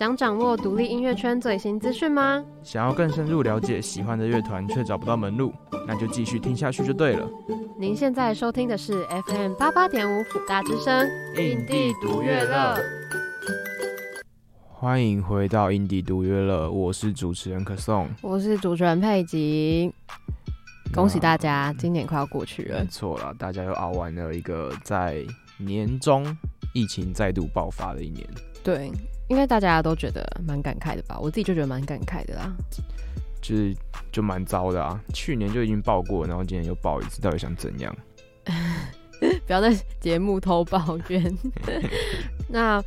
想掌握独立音乐圈最新资讯吗？想要更深入了解喜欢的乐团却找不到门路，那就继续听下去就对了。您现在收听的是 FM 八八点五辅大之声，印地独乐乐。欢迎回到印地独乐乐，我是主持人可颂，我是主持人佩吉。恭喜大家，今年快要过去了。没错了，大家又熬完了一个在年中疫情再度爆发的一年。对，应该大家都觉得蛮感慨的吧？我自己就觉得蛮感慨的啦。就是就蛮糟的啊！去年就已经爆过，然后今年又爆一次，到底想怎样？不要在节目偷抱怨。那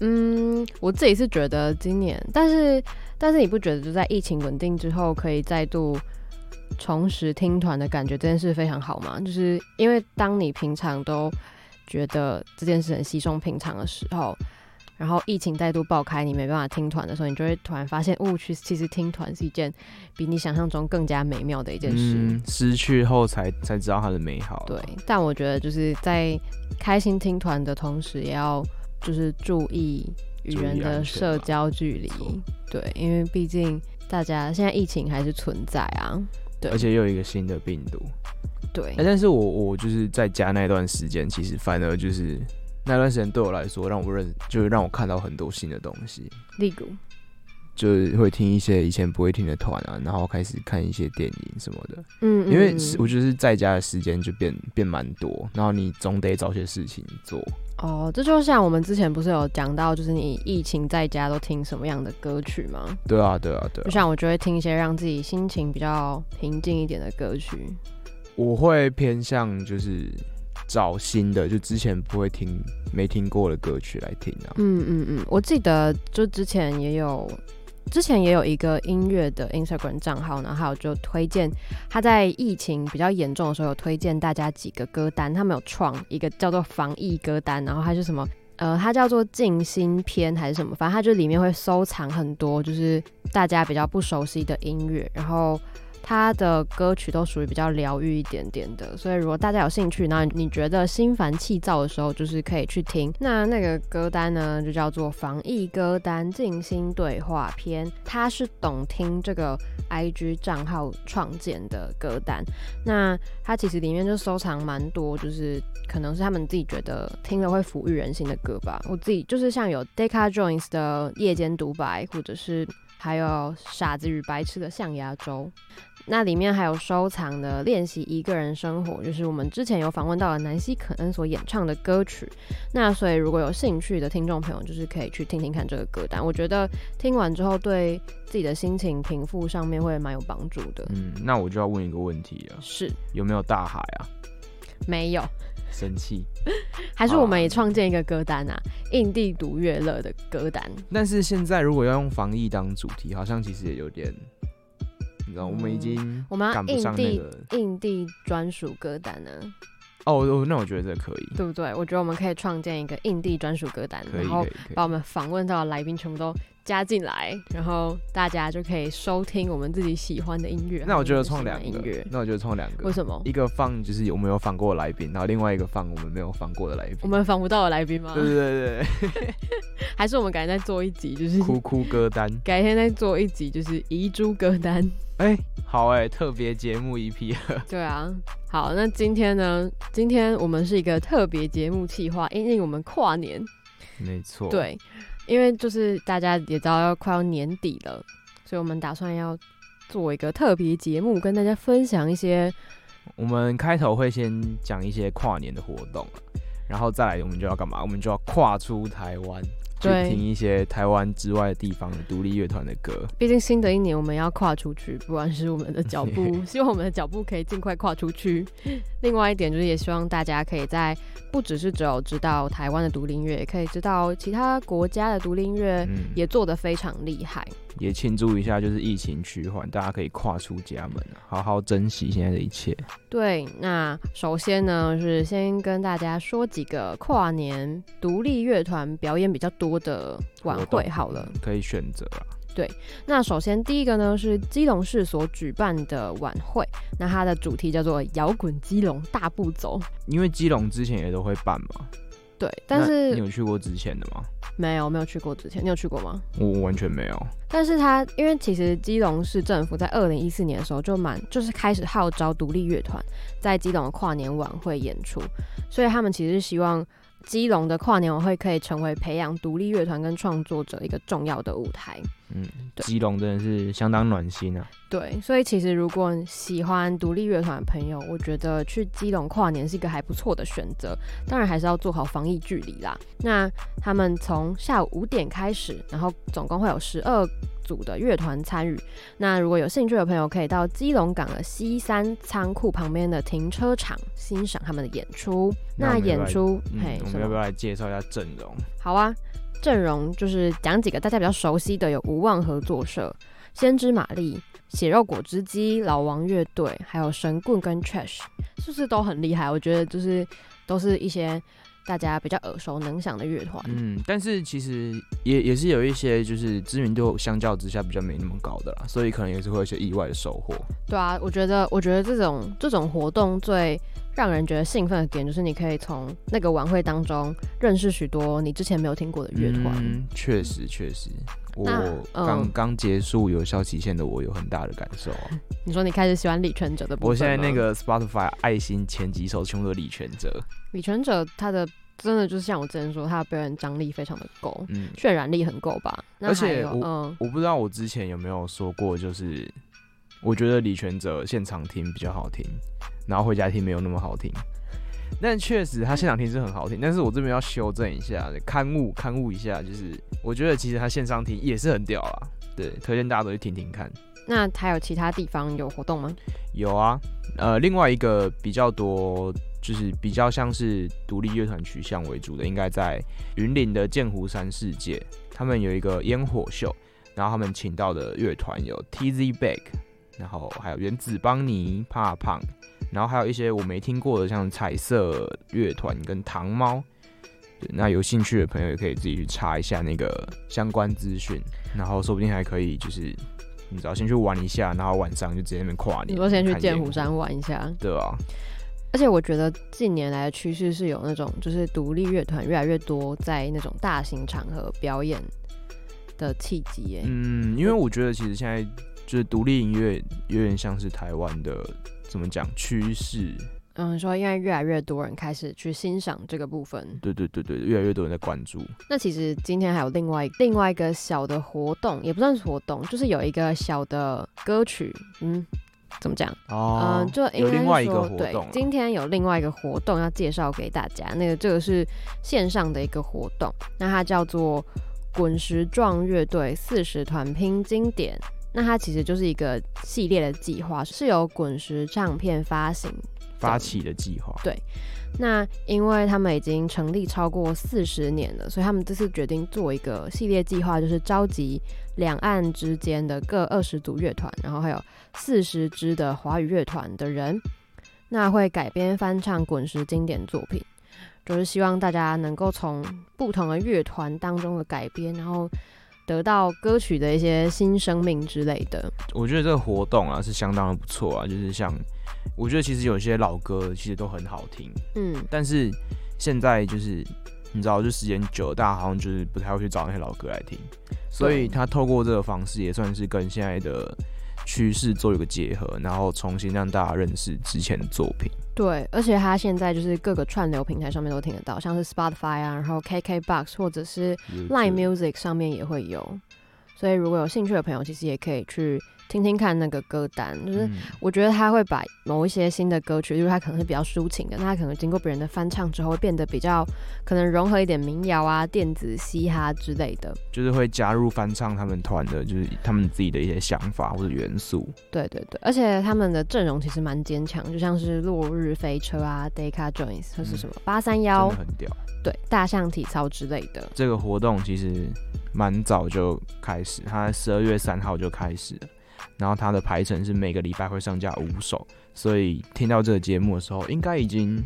嗯，我自己是觉得今年，但是但是你不觉得就在疫情稳定之后，可以再度。重拾听团的感觉，这件事非常好吗？就是因为当你平常都觉得这件事很稀松平常的时候，然后疫情再度爆开，你没办法听团的时候，你就会突然发现，哦，其实其实听团是一件比你想象中更加美妙的一件事。嗯，失去后才才知道它的美好。对，但我觉得就是在开心听团的同时，也要就是注意与人的社交距离。对，因为毕竟大家现在疫情还是存在啊。对而且又有一个新的病毒，对。但是我我就是在家那段时间，其实反而就是那段时间对我来说，让我认，就是让我看到很多新的东西。例如，就是会听一些以前不会听的团啊，然后开始看一些电影什么的。嗯，因为我觉得是在家的时间就变变蛮多，然后你总得找些事情做。哦，这就像我们之前不是有讲到，就是你疫情在家都听什么样的歌曲吗？对啊，对啊，对啊。就像我就会听一些让自己心情比较平静一点的歌曲。我会偏向就是找新的，就之前不会听、没听过的歌曲来听啊。嗯嗯嗯，我记得就之前也有。之前也有一个音乐的 Instagram 账号呢，还有就推荐他在疫情比较严重的时候，有推荐大家几个歌单。他们有创一个叫做防疫歌单，然后它是什么？呃，它叫做静心篇还是什么？反正它就里面会收藏很多就是大家比较不熟悉的音乐，然后。他的歌曲都属于比较疗愈一点点的，所以如果大家有兴趣，那你觉得心烦气躁的时候，就是可以去听。那那个歌单呢，就叫做防疫歌单静心对话篇。他是懂听这个 IG 账号创建的歌单。那他其实里面就收藏蛮多，就是可能是他们自己觉得听了会抚育人心的歌吧。我自己就是像有 Deca Joins 的夜间独白，或者是。还有傻子与白痴的象牙洲，那里面还有收藏的练习一个人生活，就是我们之前有访问到的南希可恩所演唱的歌曲。那所以如果有兴趣的听众朋友，就是可以去听听看这个歌单。我觉得听完之后，对自己的心情平复上面会蛮有帮助的。嗯，那我就要问一个问题了，是有没有大海啊？没有。生气，还是我们也创建一个歌单啊？印地独乐乐的歌单。但是现在如果要用防疫当主题，好像其实也有点，你知道，我们已经我们印地印地专属歌单呢。哦，那我觉得这可以，对不对？我觉得我们可以创建一个印地专属歌单，然后把我们访问到的来宾全部都加进来，然后大家就可以收听我们自己喜欢的音乐。那我觉得创两个那我觉得创两个。为什么？一个放就是我们有访过的来宾，然后另外一个放我们没有访过的来宾。我们访不到的来宾吗？对对对对。还是我们改天再做一集，就是哭哭歌单。改天再做一集，就是遗珠歌单。哎、欸，好哎、欸，特别节目一批。对啊，好，那今天呢？今天我们是一个特别节目企划，因为我们跨年。没错。对，因为就是大家也知道要快要年底了，所以我们打算要做一个特别节目，跟大家分享一些。我们开头会先讲一些跨年的活动，然后再来我们就要干嘛？我们就要跨出台湾。去听一些台湾之外的地方的独立乐团的歌。毕竟新的一年我们要跨出去，不管是我们的脚步，希望我们的脚步可以尽快跨出去。另外一点就是，也希望大家可以在不只是只有知道台湾的独立音乐，也可以知道其他国家的独立音乐也做得非常厉害。嗯也庆祝一下，就是疫情趋缓，大家可以跨出家门，好好珍惜现在的一切。对，那首先呢，是先跟大家说几个跨年独立乐团表演比较多的晚会好了，可以选择啊。对，那首先第一个呢是基隆市所举办的晚会，那它的主题叫做摇滚基隆大步走，因为基隆之前也都会办嘛。对，但是你有去过之前的吗？没有，没有去过之前。你有去过吗？我完全没有。但是他因为其实基隆市政府在二零一四年的时候就蛮就是开始号召独立乐团在基隆的跨年晚会演出，所以他们其实是希望。基隆的跨年晚会可以成为培养独立乐团跟创作者一个重要的舞台。嗯，基隆真的是相当暖心啊。对，所以其实如果喜欢独立乐团的朋友，我觉得去基隆跨年是一个还不错的选择。当然还是要做好防疫距离啦。那他们从下午五点开始，然后总共会有十二组的乐团参与。那如果有兴趣的朋友，可以到基隆港的西三仓库旁边的停车场欣赏他们的演出。那演出，嘿，我们要不要来介绍一下阵容？好啊。阵容就是讲几个大家比较熟悉的，有无望合作社、先知玛丽、血肉果汁机、老王乐队，还有神棍跟 Trash，是不是都很厉害？我觉得就是都是一些大家比较耳熟能详的乐团。嗯，但是其实也也是有一些就是知名度相较之下比较没那么高的啦，所以可能也是会有一些意外的收获。对啊，我觉得我觉得这种这种活动最。让人觉得兴奋的点就是，你可以从那个晚会当中认识许多你之前没有听过的乐团。嗯，确实确实，我刚刚、嗯、结束有效期限的我有很大的感受。你说你开始喜欢李权哲的部分？我现在那个 Spotify 爱心前几首全部都李权哲。李权哲他的真的就是像我之前说，他的表演张力非常的够，嗯，渲染力很够吧？而且我、嗯、我不知道我之前有没有说过，就是我觉得李权哲现场听比较好听。然后回家听没有那么好听，但确实他现场听是很好听。但是我这边要修正一下，勘误勘误一下，就是我觉得其实他线上听也是很屌啦。对，推荐大家都去听听看。那还有其他地方有活动吗？有啊，呃，另外一个比较多，就是比较像是独立乐团取向为主的，应该在云林的剑湖山世界，他们有一个烟火秀，然后他们请到的乐团有 TZ Back，然后还有原子邦尼、怕胖。然后还有一些我没听过的，像彩色乐团跟糖猫。那有兴趣的朋友也可以自己去查一下那个相关资讯，然后说不定还可以就是你只要先去玩一下，然后晚上就直接那边跨年。你说先去剑湖山玩一下，对啊。而且我觉得近年来的趋势是有那种就是独立乐团越来越多在那种大型场合表演的契机耶。嗯，因为我觉得其实现在就是独立音乐有点像是台湾的。怎么讲趋势？嗯，说因为越来越多人开始去欣赏这个部分，对对对对，越来越多人在关注。那其实今天还有另外另外一个小的活动，也不算是活动，就是有一个小的歌曲，嗯，怎么讲？哦，嗯，就有另外一个活动。对，今天有另外一个活动要介绍给大家，那个这个是线上的一个活动，那它叫做滚石壮乐队四十团拼经典。那它其实就是一个系列的计划，是由滚石唱片发行发起的计划。对，那因为他们已经成立超过四十年了，所以他们这次决定做一个系列计划，就是召集两岸之间的各二十组乐团，然后还有四十支的华语乐团的人，那会改编翻唱滚石经典作品，就是希望大家能够从不同的乐团当中的改编，然后。得到歌曲的一些新生命之类的，我觉得这个活动啊是相当的不错啊。就是像，我觉得其实有些老歌其实都很好听，嗯，但是现在就是你知道，就时间久了，大家好像就是不太会去找那些老歌来听，所以他透过这个方式也算是跟现在的趋势做一个结合，然后重新让大家认识之前的作品。对，而且它现在就是各个串流平台上面都听得到，像是 Spotify 啊，然后 KKBox 或者是 Line Music 上面也会有。所以如果有兴趣的朋友，其实也可以去。听听看那个歌单，就是我觉得他会把某一些新的歌曲，就是他可能是比较抒情的，那他可能经过别人的翻唱之后，会变得比较可能融合一点民谣啊、电子嘻哈之类的，就是会加入翻唱他们团的，就是他们自己的一些想法或者元素。对对对，而且他们的阵容其实蛮坚强，就像是落日飞车啊、Deca Joins 或是什么八三幺，很屌。对，大象体操之类的。这个活动其实蛮早就开始，它十二月三号就开始了。然后它的排程是每个礼拜会上架五首，所以听到这个节目的时候，应该已经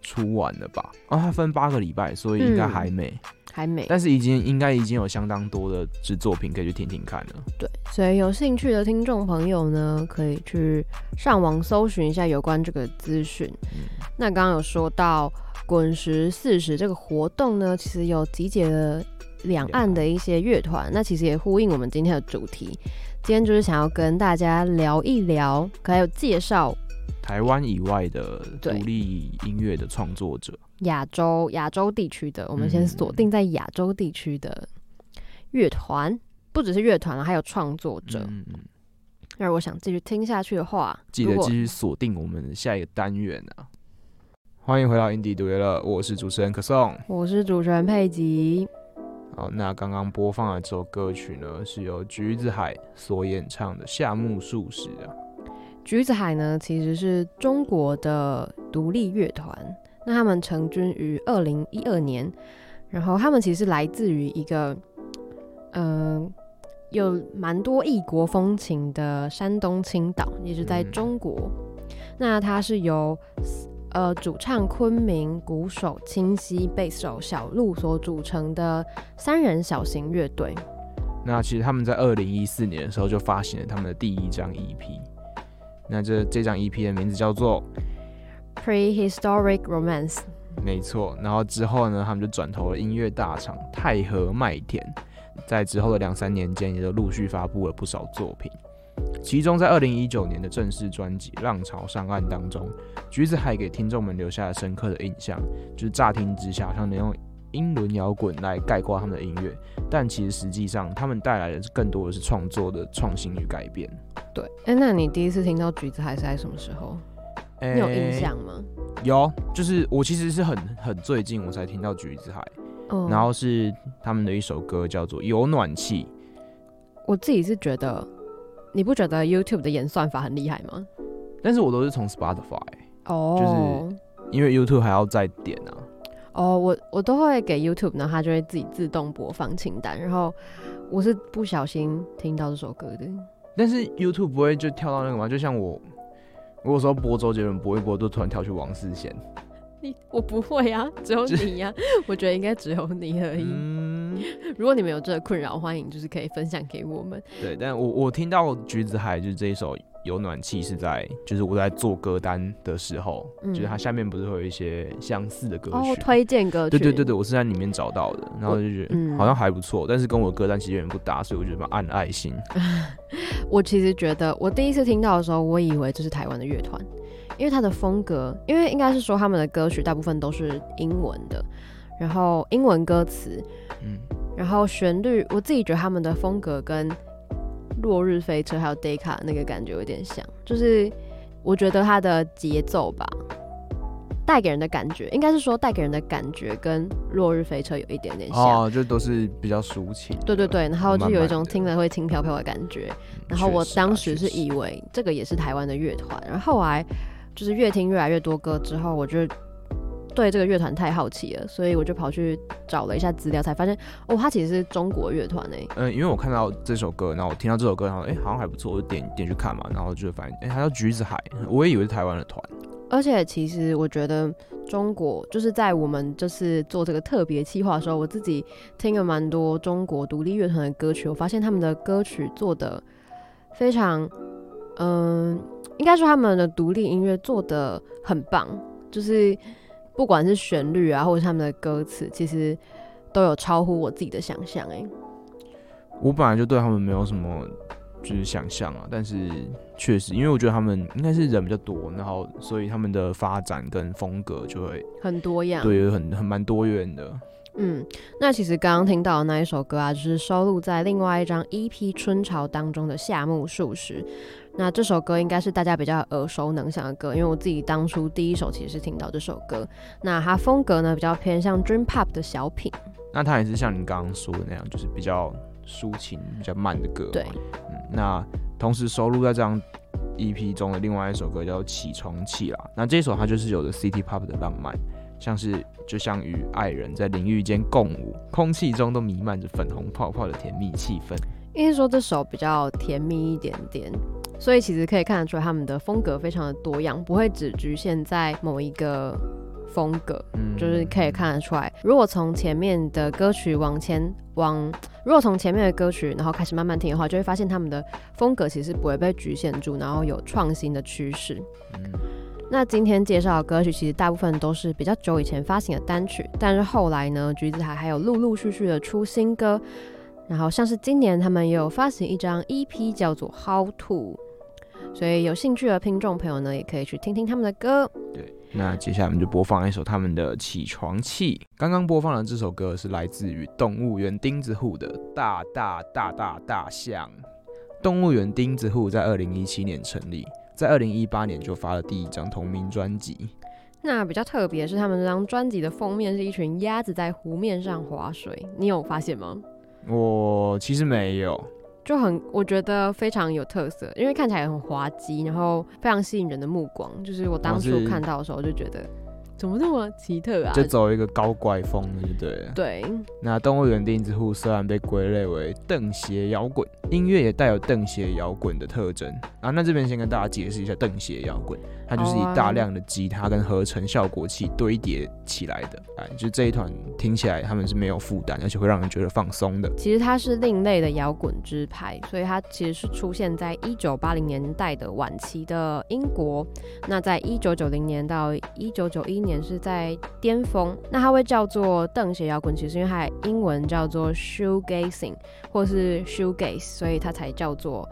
出完了吧？哦，它分八个礼拜，所以应该还没、嗯、还没，但是已经应该已经有相当多的制作品可以去听听看了。对，所以有兴趣的听众朋友呢，可以去上网搜寻一下有关这个资讯。嗯、那刚刚有说到滚石四十这个活动呢，其实有集结了两岸的一些乐团，那其实也呼应我们今天的主题。今天就是想要跟大家聊一聊，还有介绍台湾以外的独立音乐的创作者。亚洲亚洲地区的，我们先锁定在亚洲地区的乐团，嗯、不只是乐团了，还有创作者。嗯嗯。那我想继续听下去的话，记得继续锁定我们的下一个单元啊！欢迎回到 indie 独乐乐，我是主持人可颂，我是主持人佩吉。好，那刚刚播放的这首歌曲呢，是由橘子海所演唱的《夏目漱石》啊。橘子海呢，其实是中国的独立乐团。那他们成军于二零一二年，然后他们其实来自于一个，嗯、呃，有蛮多异国风情的山东青岛，也是在中国。嗯、那它是由呃主唱昆明、鼓手清溪、贝斯手小鹿所组成的三人小型乐队。那其实他们在二零一四年的时候就发行了他们的第一张 EP。那这这张 EP 的名字叫做。Prehistoric Romance，没错。然后之后呢，他们就转投了音乐大厂太和麦田，在之后的两三年间，也都陆续发布了不少作品。其中，在二零一九年的正式专辑《浪潮上岸》当中，橘子海给听众们留下了深刻的印象，就是乍听之下，好像能用英伦摇滚来概括他们的音乐，但其实实际上，他们带来的是更多的是创作的创新与改变。对，哎、欸，那你第一次听到橘子海是在什么时候？你有印象吗？欸、有，就是我其实是很很最近我才听到橘子海，嗯、然后是他们的一首歌叫做《有暖气》。我自己是觉得，你不觉得 YouTube 的演算法很厉害吗？但是我都是从 Spotify 哦，就是因为 YouTube 还要再点啊。哦，我我都会给 YouTube，然后它就会自己自动播放清单，然后我是不小心听到这首歌的。但是 YouTube 不会就跳到那个吗？就像我。如果说播周杰伦播一播，都突然跳去王世贤，你我不会啊，只有你呀、啊，我觉得应该只有你而已。嗯、如果你们有这个困扰，欢迎就是可以分享给我们。对，但我我听到橘子海就是这一首。有暖气是在，就是我在做歌单的时候，嗯、就是它下面不是会有一些相似的歌曲，哦、推荐歌曲，对对对对，我是在里面找到的，然后就觉得好像还不错，嗯、但是跟我的歌单其实有点不搭，所以我觉得按爱心。我其实觉得，我第一次听到的时候，我以为这是台湾的乐团，因为它的风格，因为应该是说他们的歌曲大部分都是英文的，然后英文歌词，嗯，然后旋律，我自己觉得他们的风格跟。落日飞车还有 d a y c a 那个感觉有点像，就是我觉得它的节奏吧，带给人的感觉，应该是说带给人的感觉跟落日飞车有一点点像，哦，就都是比较抒情。对对对，然后就有一种听了会轻飘飘的感觉。然后我当时是以为这个也是台湾的乐团，然后后来就是越听越来越多歌之后，我就。对这个乐团太好奇了，所以我就跑去找了一下资料，才发现哦，他其实是中国乐团诶。嗯，因为我看到这首歌，然后我听到这首歌，然后哎，好像还不错，我就点点去看嘛，然后就发现哎，他叫橘子海，我也以为是台湾的团。而且其实我觉得中国就是在我们就是做这个特别企划的时候，我自己听了蛮多中国独立乐团的歌曲，我发现他们的歌曲做的非常，嗯，应该说他们的独立音乐做的很棒，就是。不管是旋律啊，或者是他们的歌词，其实都有超乎我自己的想象。哎，我本来就对他们没有什么就是想象啊，但是确实，因为我觉得他们应该是人比较多，然后所以他们的发展跟风格就会很多样，对，很很蛮多元的。嗯，那其实刚刚听到的那一首歌啊，就是收录在另外一张 EP《春潮》当中的《夏目漱石》。那这首歌应该是大家比较耳熟能详的歌，因为我自己当初第一首其实是听到这首歌。那它风格呢比较偏向 Dream Pop 的小品。那它也是像你刚刚说的那样，就是比较抒情、比较慢的歌。对，嗯。那同时收录在这张 EP 中的另外一首歌叫做《起床气》啦。那这首它就是有着 City Pop 的浪漫，像是就像与爱人在淋浴间共舞，空气中都弥漫着粉红泡泡的甜蜜气氛。因为说这首比较甜蜜一点点。所以其实可以看得出来，他们的风格非常的多样，不会只局限在某一个风格，嗯，就是可以看得出来。如果从前面的歌曲往前往，如果从前面的歌曲然后开始慢慢听的话，就会发现他们的风格其实不会被局限住，然后有创新的趋势。嗯，那今天介绍的歌曲其实大部分都是比较久以前发行的单曲，但是后来呢，橘子海还有陆陆续续的出新歌，然后像是今年他们也有发行一张 EP，叫做《How To》。所以有兴趣的听众朋友呢，也可以去听听他们的歌。对，那接下来我们就播放一首他们的《起床气》。刚刚播放的这首歌是来自于动物园钉子户的《大大大大大象》。动物园钉子户在二零一七年成立，在二零一八年就发了第一张同名专辑。那比较特别是他们这张专辑的封面是一群鸭子在湖面上划水，你有发现吗？我其实没有。就很，我觉得非常有特色，因为看起来很滑稽，然后非常吸引人的目光。就是我当初看到的时候，就觉得。怎么这么奇特啊？就走一个高怪风对不对。对。那动物园钉子户虽然被归类为邓鞋摇滚，音乐也带有邓鞋摇滚的特征啊。那这边先跟大家解释一下邓鞋摇滚，它就是以大量的吉他跟合成效果器堆叠起来的。哎，就这一团听起来他们是没有负担，而且会让人觉得放松的。其实它是另类的摇滚支派，所以它其实是出现在一九八零年代的晚期的英国。那在一九九零年到一九九一年是在巅峰，那它会叫做邓鞋摇滚，其实因为它的英文叫做 shoegazing 或是 shoegaze，所以它才叫做。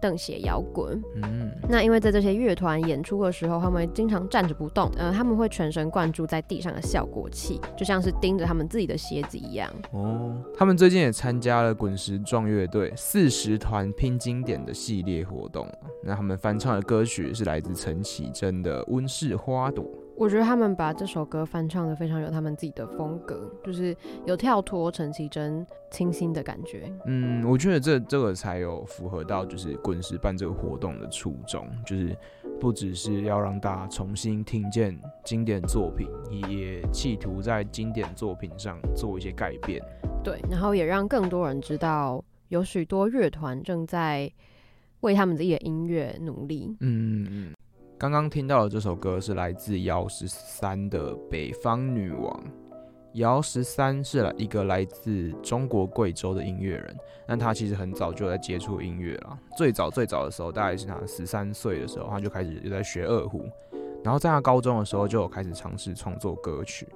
邓鞋摇滚，嗯，那因为在这些乐团演出的时候，他们会经常站着不动，呃，他们会全神贯注在地上的效果器，就像是盯着他们自己的鞋子一样。哦，他们最近也参加了滚石壮乐队四十团拼经典的系列活动，那他们翻唱的歌曲是来自陈绮贞的《温室花朵》。我觉得他们把这首歌翻唱的非常有他们自己的风格，就是有跳脱陈绮贞清新的感觉。嗯，我觉得这这个才有符合到就是滚石办这个活动的初衷，就是不只是要让大家重新听见经典作品，也企图在经典作品上做一些改变。对，然后也让更多人知道有许多乐团正在为他们自己的音乐努力。嗯嗯。刚刚听到的这首歌是来自姚十三的《北方女王》。姚十三是来一个来自中国贵州的音乐人，但他其实很早就在接触音乐了。最早最早的时候，大概是他十三岁的时候，他就开始就在学二胡。然后在他高中的时候，就有开始尝试创作歌曲。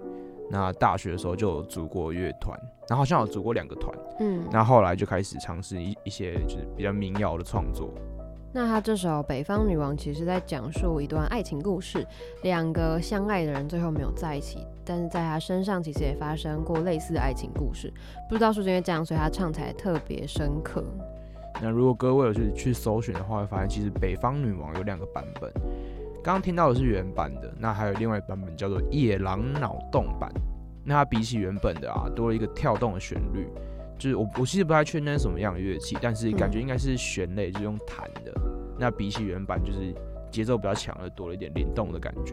那大学的时候就有组过乐团，然后好像有组过两个团。嗯，那后来就开始尝试一一些就是比较民谣的创作。那他这首《北方女王》其实在讲述一段爱情故事，两个相爱的人最后没有在一起，但是在他身上其实也发生过类似的爱情故事。不知道是不是因为这样，所以他唱起来特别深刻。那如果各位有去去搜寻的话，会发现其实《北方女王》有两个版本。刚刚听到的是原版的，那还有另外一版本叫做夜郎脑洞版。那它比起原本的啊，多了一个跳动的旋律。就是我，我其实不太确定那是什么样的乐器，但是感觉应该是弦类，就是用弹的。那比起原版，就是节奏比较强，的多了一点联动的感觉。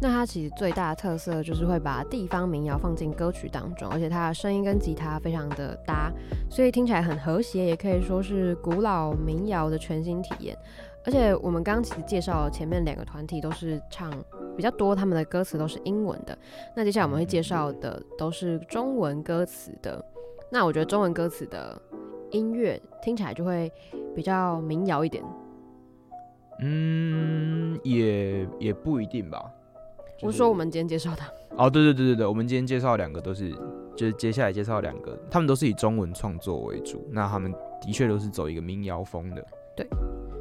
那它其实最大的特色就是会把地方民谣放进歌曲当中，而且它的声音跟吉他非常的搭，所以听起来很和谐，也可以说是古老民谣的全新体验。而且我们刚刚其实介绍前面两个团体都是唱比较多，他们的歌词都是英文的。那接下来我们会介绍的都是中文歌词的。那我觉得中文歌词的音乐听起来就会比较民谣一点。嗯，也也不一定吧。就是、我说我们今天介绍的。哦，对对对对对，我们今天介绍两个都是，就是接下来介绍两个，他们都是以中文创作为主。那他们的确都是走一个民谣风的。对，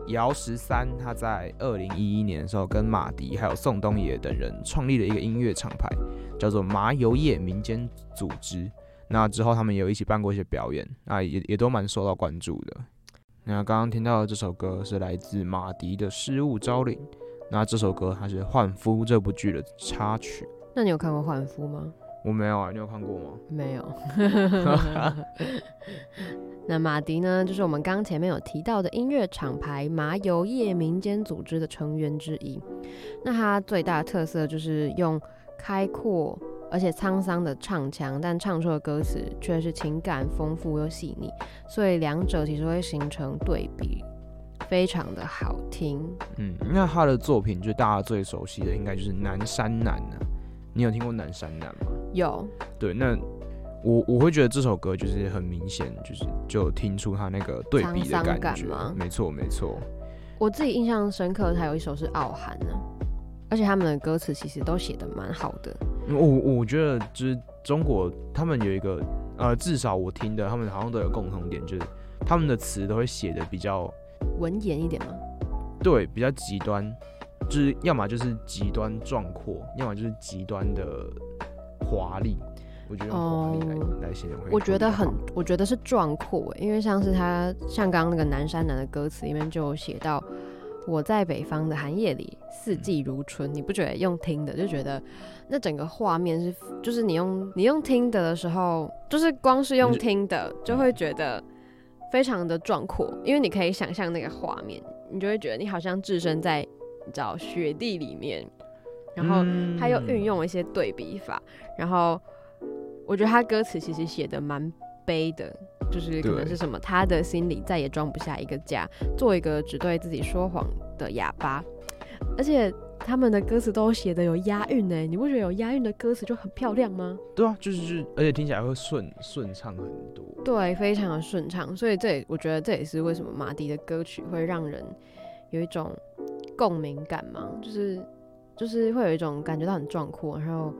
姚十三他在二零一一年的时候跟马迪还有宋冬野等人创立了一个音乐厂牌，叫做麻油叶民间组织。那之后，他们也有一起办过一些表演，啊，也也都蛮受到关注的。那刚刚听到的这首歌是来自马迪的《失物招领》，那这首歌它是《换夫》这部剧的插曲。那你有看过《换夫》吗？我没有啊，你有看过吗？没有。那马迪呢，就是我们刚前面有提到的音乐厂牌麻油叶民间组织的成员之一。那它最大的特色就是用开阔。而且沧桑的唱腔，但唱出的歌词却是情感丰富又细腻，所以两者其实会形成对比，非常的好听。嗯，那他的作品就大家最熟悉的，应该就是《南山南》啊。你有听过南山南吗？有。对，那我我会觉得这首歌就是很明显，就是就听出他那个对比的感觉。吗？没错，没错。我自己印象深刻，还有一首是《傲寒》呢，而且他们的歌词其实都写的蛮好的。我我觉得就是中国他们有一个呃，至少我听的，他们好像都有共同点，就是他们的词都会写的比较文言一点吗？对，比较极端，就是要么就是极端壮阔，要么就是极端的华丽。我觉得华丽来、oh, 来形容，我觉得很，我觉得是壮阔，因为像是他像刚刚那个南山南的歌词里面就有写到，我在北方的寒夜里，四季如春。嗯、你不觉得用听的就觉得那整个画面是，就是你用你用听的的时候，就是光是用听的就会觉得非常的壮阔，因为你可以想象那个画面，你就会觉得你好像置身在你知道雪地里面，然后他又运用一些对比法，然后。我觉得他歌词其实写的蛮悲的，就是可能是什么，他的心里再也装不下一个家，做一个只对自己说谎的哑巴。而且他们的歌词都写的有押韵呢，你不觉得有押韵的歌词就很漂亮吗？对啊，就是就是，而且听起来会顺顺畅很多。对，非常的顺畅。所以这也我觉得这也是为什么马迪的歌曲会让人有一种共鸣感嘛，就是就是会有一种感觉到很壮阔，然后。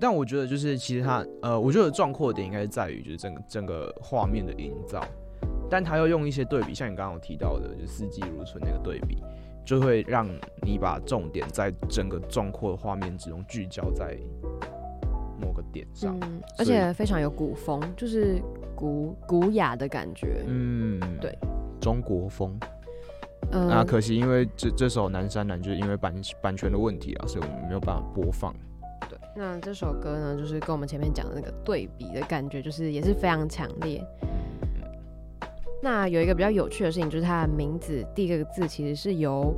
但我觉得就是其实它呃，我觉得壮阔点应该是在于就是整个整个画面的营造，但它要用一些对比，像你刚刚有提到的，就是四季如春那个对比，就会让你把重点在整个壮阔的画面之中聚焦在某个点上，嗯，而且非常有古风，就是古古雅的感觉，嗯，对，中国风。嗯，那可惜因为这这首《南山南》就是因为版版权的问题啊，所以我们没有办法播放。那这首歌呢，就是跟我们前面讲的那个对比的感觉，就是也是非常强烈。那有一个比较有趣的事情，就是它的名字第一个字其实是由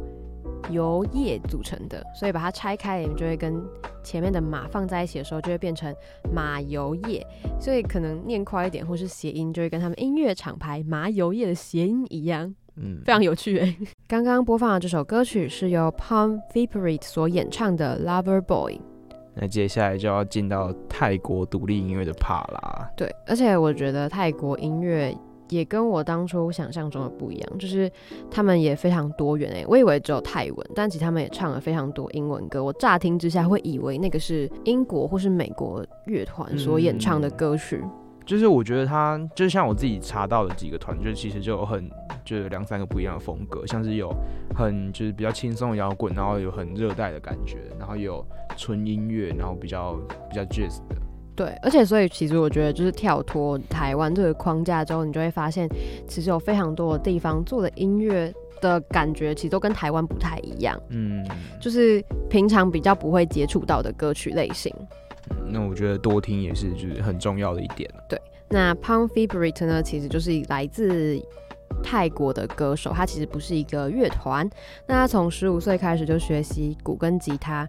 油叶组成的，所以把它拆开，你们就会跟前面的马放在一起的时候，就会变成马油叶。所以可能念快一点，或是谐音，就会跟他们音乐厂牌马油叶的谐音一样。嗯，非常有趣诶。刚刚播放的这首歌曲是由 Palm Viparite 所演唱的《Lover Boy》。那接下来就要进到泰国独立音乐的 part 啦。对，而且我觉得泰国音乐也跟我当初想象中的不一样，就是他们也非常多元诶。我以为只有泰文，但其实他们也唱了非常多英文歌。我乍听之下会以为那个是英国或是美国乐团所演唱的歌曲。嗯就是我觉得他就是像我自己查到的几个团，就其实就有很就是两三个不一样的风格，像是有很就是比较轻松的摇滚，然后有很热带的感觉，然后有纯音乐，然后比较比较 jazz 的。对，而且所以其实我觉得就是跳脱台湾这个框架之后，你就会发现其实有非常多的地方做的音乐的感觉，其实都跟台湾不太一样。嗯，就是平常比较不会接触到的歌曲类型。那我觉得多听也是就是很重要的一点。对，那 Pom Viparite 呢，其实就是来自泰国的歌手，他其实不是一个乐团。那他从十五岁开始就学习鼓跟吉他，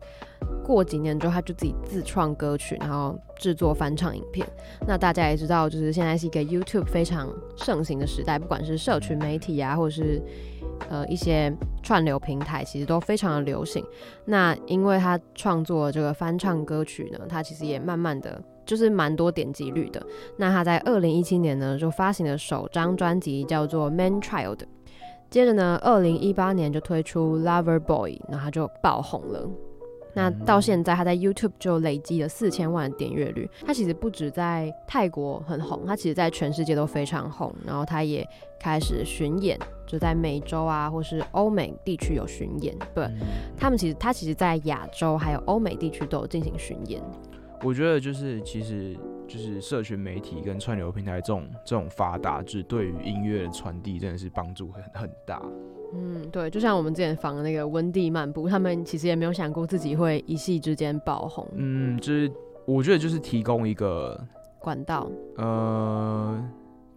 过几年之后他就自己自创歌曲，然后制作翻唱影片。那大家也知道，就是现在是一个 YouTube 非常盛行的时代，不管是社群媒体啊，或者是。呃，一些串流平台其实都非常的流行。那因为他创作这个翻唱歌曲呢，他其实也慢慢的就是蛮多点击率的。那他在二零一七年呢就发行了首张专辑叫做《Man Child》，接着呢，二零一八年就推出《Lover Boy》，然后他就爆红了。那到现在，他在 YouTube 就累积了四千万的点阅率。他其实不止在泰国很红，他其实在全世界都非常红。然后他也开始巡演，就在美洲啊，或是欧美地区有巡演。对，他们其实他其实，在亚洲还有欧美地区都有进行巡演。我觉得就是其实就是社群媒体跟串流平台这种这种发达，就是对于音乐的传递真的是帮助很很大。嗯，对，就像我们之前访的那个温蒂漫步，他们其实也没有想过自己会一夕之间爆红。嗯，就是我觉得就是提供一个管道。呃，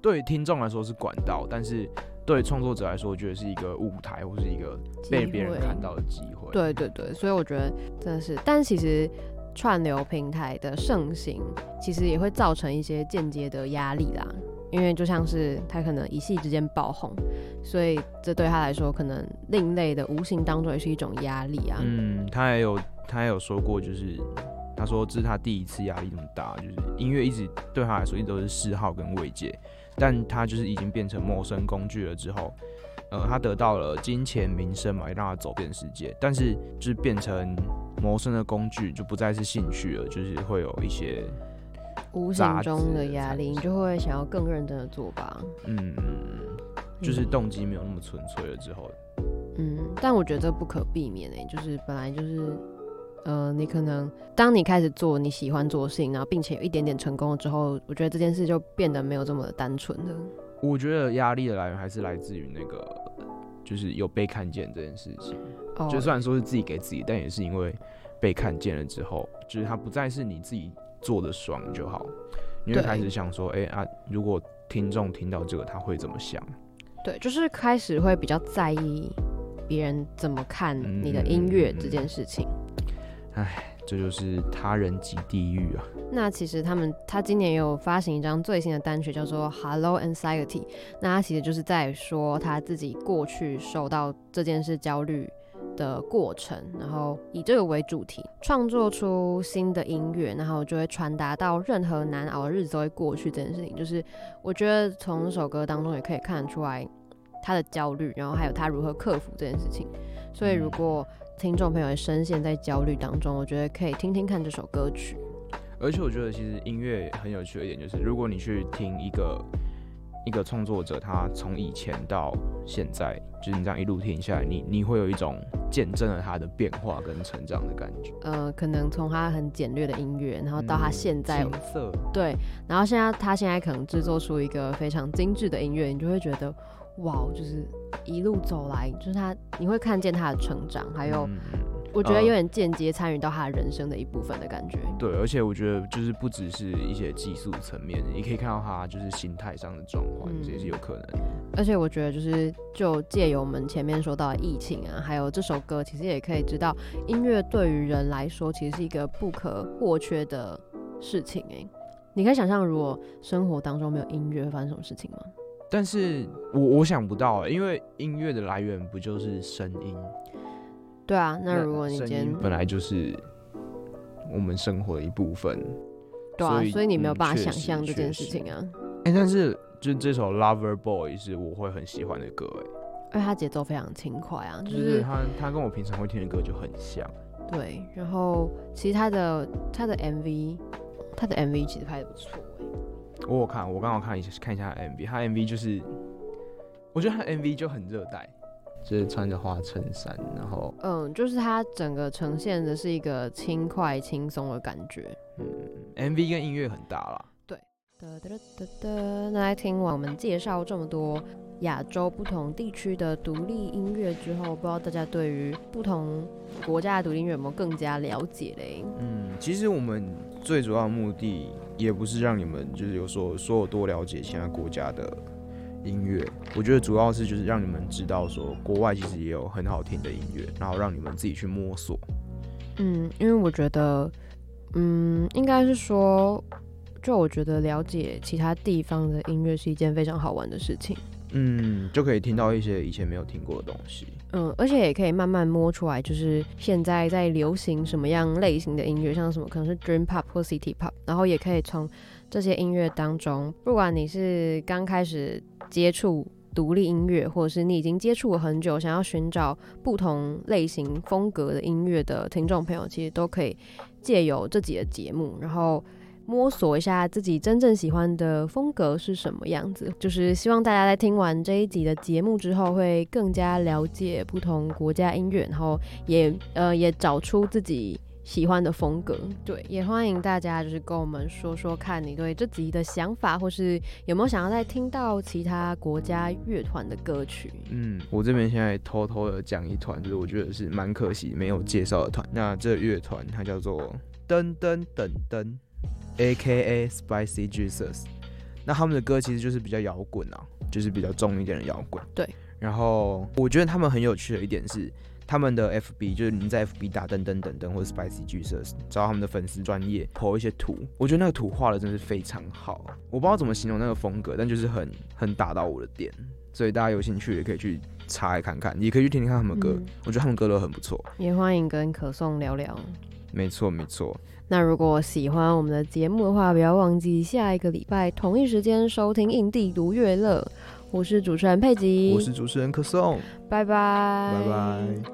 对听众来说是管道，但是对创作者来说，我觉得是一个舞台或是一个被别人看到的机会。对对对，所以我觉得真的是，但其实串流平台的盛行，其实也会造成一些间接的压力啦。因为就像是他可能一夕之间爆红，所以这对他来说可能另类的无形当中也是一种压力啊。嗯，他也有他也有说过，就是他说这是他第一次压力这么大，就是音乐一直对他来说一直都是嗜好跟慰藉，但他就是已经变成谋生工具了之后，呃，他得到了金钱名声嘛，也让他走遍世界，但是就是变成谋生的工具，就不再是兴趣了，就是会有一些无形中的压力，你就会想要更认真的做吧。嗯，就是动机没有那么纯粹了之后。嗯，但我觉得这不可避免诶、欸，就是本来就是。呃，你可能当你开始做你喜欢做的事情，然后并且有一点点成功了之后，我觉得这件事就变得没有这么单纯了。我觉得压力的来源还是来自于那个，就是有被看见这件事情。Oh. 就虽然说是自己给自己，但也是因为被看见了之后，就是它不再是你自己做的爽就好，你会开始想说，哎、欸、啊，如果听众听到这个，他会怎么想？对，就是开始会比较在意别人怎么看你的音乐这件事情。嗯唉，这就是他人即地狱啊！那其实他们他今年有发行一张最新的单曲，叫做《Hello Anxiety》。那他其实就是在说他自己过去受到这件事焦虑的过程，然后以这个为主题创作出新的音乐，然后就会传达到任何难熬的日子都会过去这件事情。就是我觉得从这首歌当中也可以看得出来他的焦虑，然后还有他如何克服这件事情。所以如果听众朋友也深陷在焦虑当中，我觉得可以听听看这首歌曲。而且我觉得其实音乐很有趣的一点就是，如果你去听一个一个创作者，他从以前到现在，就是你这样一路听下来，你你会有一种见证了他的变化跟成长的感觉。呃，可能从他很简略的音乐，然后到他现在，对，然后现在他现在可能制作出一个非常精致的音乐，你就会觉得。哇，就是一路走来，就是他，你会看见他的成长，还有，我觉得有点间接参与到他人生的一部分的感觉。嗯。对，而且我觉得就是不只是一些技术层面，你可以看到他就是心态上的转换，这也是有可能。而且我觉得就是就借由我们前面说到的疫情啊，还有这首歌，其实也可以知道，音乐对于人来说其实是一个不可或缺的事情。哎，你可以想象，如果生活当中没有音乐，会发生什么事情吗？但是我我想不到，因为音乐的来源不就是声音？对啊，那如果你今天本来就是我们生活的一部分，对啊，所以，你没有办法想象这件事情啊。哎、欸，但是就这首《Lover Boy》是我会很喜欢的歌，哎，因为它节奏非常轻快啊，就是、就是、它它跟我平常会听的歌就很像。对，然后其实它的它的 MV，它的 MV 其实拍的不错。我有看，我刚好看一下看一下 MV，他 MV 就是，我觉得他 MV 就很热带，就是穿着花衬衫，然后嗯，就是它整个呈现的是一个轻快轻松的感觉，嗯，MV 跟音乐很搭啦，对，哒哒哒哒哒，那来听完我们介绍这么多亚洲不同地区的独立音乐之后，不知道大家对于不同国家的独立音乐有没有更加了解嘞？嗯，其实我们最主要的目的。也不是让你们就是有说说有多了解其他国家的音乐，我觉得主要是就是让你们知道说国外其实也有很好听的音乐，然后让你们自己去摸索。嗯，因为我觉得，嗯，应该是说，就我觉得了解其他地方的音乐是一件非常好玩的事情。嗯，就可以听到一些以前没有听过的东西。嗯，而且也可以慢慢摸出来，就是现在在流行什么样类型的音乐，像什么可能是 Dream Pop 或 City Pop，然后也可以从这些音乐当中，不管你是刚开始接触独立音乐，或者是你已经接触了很久，想要寻找不同类型风格的音乐的听众朋友，其实都可以借由这几个节目，然后。摸索一下自己真正喜欢的风格是什么样子，就是希望大家在听完这一集的节目之后，会更加了解不同国家音乐，然后也呃也找出自己喜欢的风格。对，也欢迎大家就是跟我们说说看你对这集的想法，或是有没有想要再听到其他国家乐团的歌曲。嗯，我这边现在偷偷的讲一团，就是我觉得是蛮可惜没有介绍的团。那这乐团它叫做噔噔噔噔。A.K.A. Spicy Jesus，那他们的歌其实就是比较摇滚啊，就是比较重一点的摇滚。对。然后我觉得他们很有趣的一点是，他们的 F.B. 就是你在 F.B. 打等等等等或者 Spicy Jesus，找他们的粉丝专业 po 一些图，我觉得那个图画的真是非常好。我不知道怎么形容那个风格，但就是很很打到我的点，所以大家有兴趣也可以去查来看看，也可以去听听看他们的歌，嗯、我觉得他们歌都很不错。也欢迎跟可颂聊聊。没错，没错。那如果喜欢我们的节目的话，不要忘记下一个礼拜同一时间收听《印地独乐乐》。我是主持人佩吉，我是主持人可颂，拜拜，拜拜。